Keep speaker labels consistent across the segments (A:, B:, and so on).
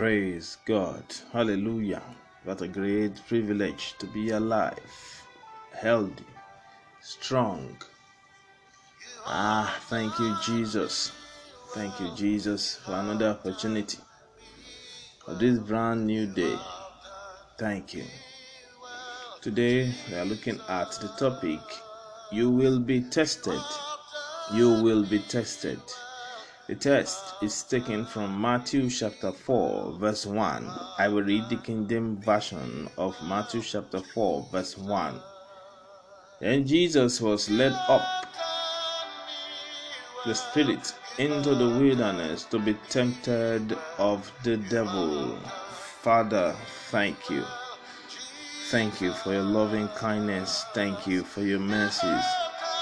A: Praise God. Hallelujah. What a great privilege to be alive, healthy, strong. Ah, thank you, Jesus. Thank you, Jesus, for another opportunity for this brand new day. Thank you. Today, we are looking at the topic You will be tested. You will be tested. The text is taken from Matthew chapter 4, verse 1. I will read the Kingdom Version of Matthew chapter 4, verse 1. Then Jesus was led up the Spirit into the wilderness to be tempted of the devil. Father, thank you. Thank you for your loving kindness. Thank you for your mercies.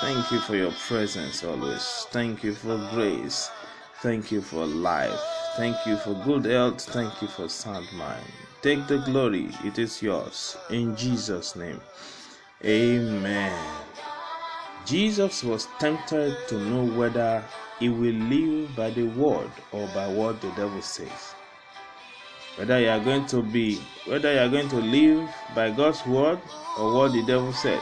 A: Thank you for your presence always. Thank you for grace. Thank you for life. Thank you for good health. Thank you for sound mind. Take the glory, it is yours. In Jesus' name. Amen. Jesus was tempted to know whether he will live by the word or by what the devil says. Whether you are going to be, whether you are going to live by God's word or what the devil said.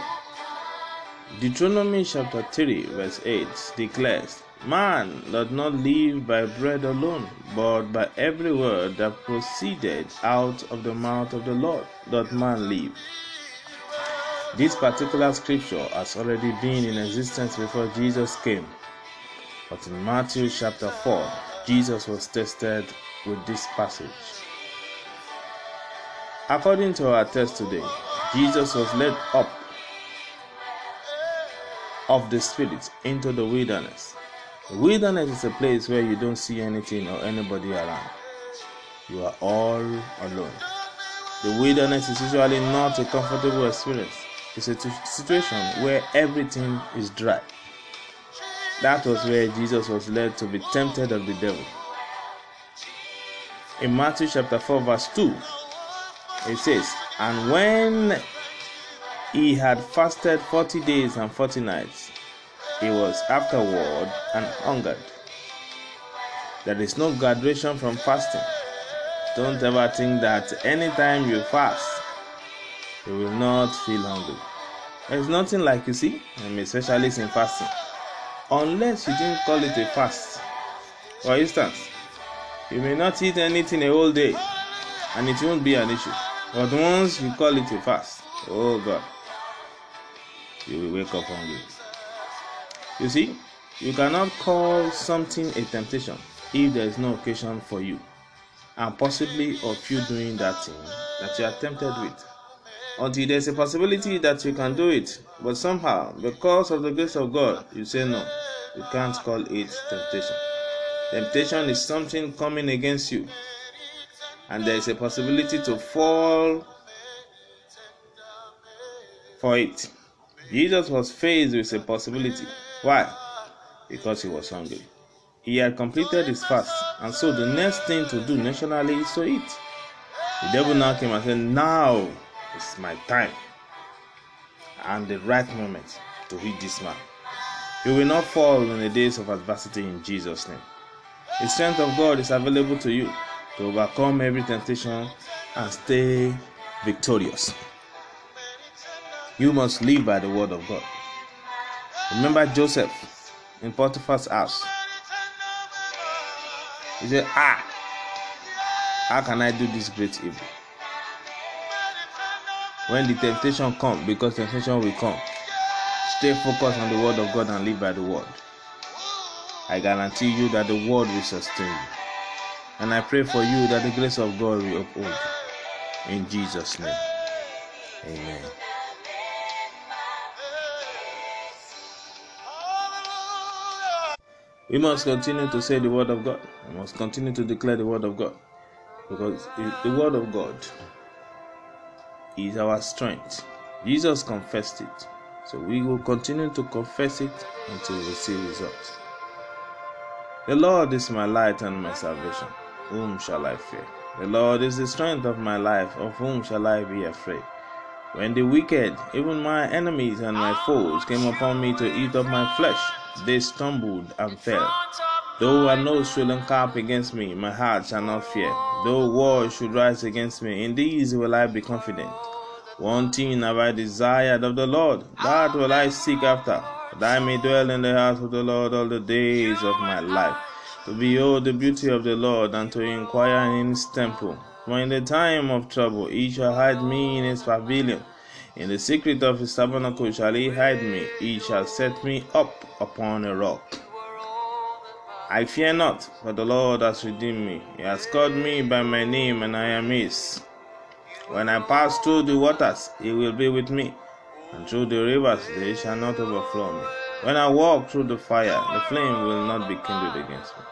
A: Deuteronomy chapter 3, verse 8 declares, Man does not live by bread alone, but by every word that proceeded out of the mouth of the Lord doth man live. This particular scripture has already been in existence before Jesus came. But in Matthew chapter 4, Jesus was tested with this passage. According to our text today, Jesus was led up of the Spirit into the wilderness the wilderness is a place where you don't see anything or anybody around. You are all alone. The wilderness is usually not a comfortable experience. It's a t- situation where everything is dry. That was where Jesus was led to be tempted of the devil. In Matthew chapter 4, verse 2, it says, And when he had fasted 40 days and 40 nights, he was afterward and hungered. There is no graduation from fasting. Don't ever think that anytime you fast, you will not feel hungry. There's nothing like you see, I'm a specialist in fasting. Unless you didn't call it a fast. For instance, you may not eat anything a whole day and it won't be an issue. But once you call it a fast, oh God, you will wake up hungry. You see, you cannot call something a temptation if there is no occasion for you, and possibly of you doing that thing that you are tempted with. Until there is a possibility that you can do it, but somehow, because of the grace of God, you say no, you can't call it temptation. Temptation is something coming against you, and there is a possibility to fall for it. Jesus was faced with a possibility why? Because he was hungry. He had completed his fast, and so the next thing to do nationally is to eat. The devil now came and said, Now is my time and the right moment to hit this man. You will not fall in the days of adversity in Jesus' name. The strength of God is available to you to overcome every temptation and stay victorious. You must live by the word of God. Remember Joseph in Potiphar's house. He said, Ah, how can I do this great evil? When the temptation comes, because temptation will come, stay focused on the word of God and live by the word. I guarantee you that the word will sustain you. And I pray for you that the grace of God will uphold you. In Jesus' name. Amen. We must continue to say the word of God. We must continue to declare the word of God. Because the word of God is our strength. Jesus confessed it. So we will continue to confess it until we see results. The Lord is my light and my salvation. Whom shall I fear? The Lord is the strength of my life. Of whom shall I be afraid? When the wicked, even my enemies and my foes, came upon me to eat up my flesh, they stumbled and fell. Though an host should encamp against me, my heart shall not fear. Though war should rise against me, in these will I be confident. One thing have I desired of the Lord, that will I seek after, that I may dwell in the house of the Lord all the days of my life, to behold the beauty of the Lord, and to inquire in his temple. For in the time of trouble he shall hide me in his pavilion. In the secret of his tabernacle shall he hide me. He shall set me up upon a rock. I fear not, for the Lord has redeemed me. He has called me by my name, and I am his. When I pass through the waters, he will be with me, and through the rivers, they shall not overflow me. When I walk through the fire, the flame will not be kindled against me.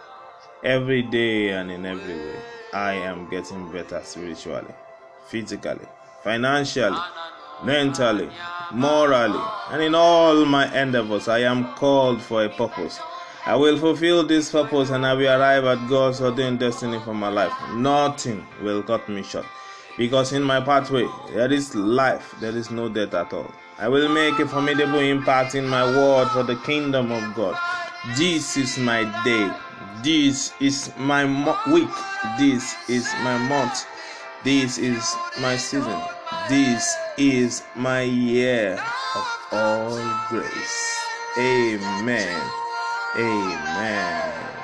A: Every day and in every way, I am getting better spiritually, physically, financially, mentally, morally, and in all my endeavors, I am called for a purpose. I will fulfill this purpose and I will arrive at God's ordained destiny for my life. Nothing will cut me short. Because in my pathway, there is life, there is no death at all. I will make a formidable impact in my world for the kingdom of God. This is my day. This is my mo- week. This is my month. This is my season. This is my year of all grace. Amen. Amen.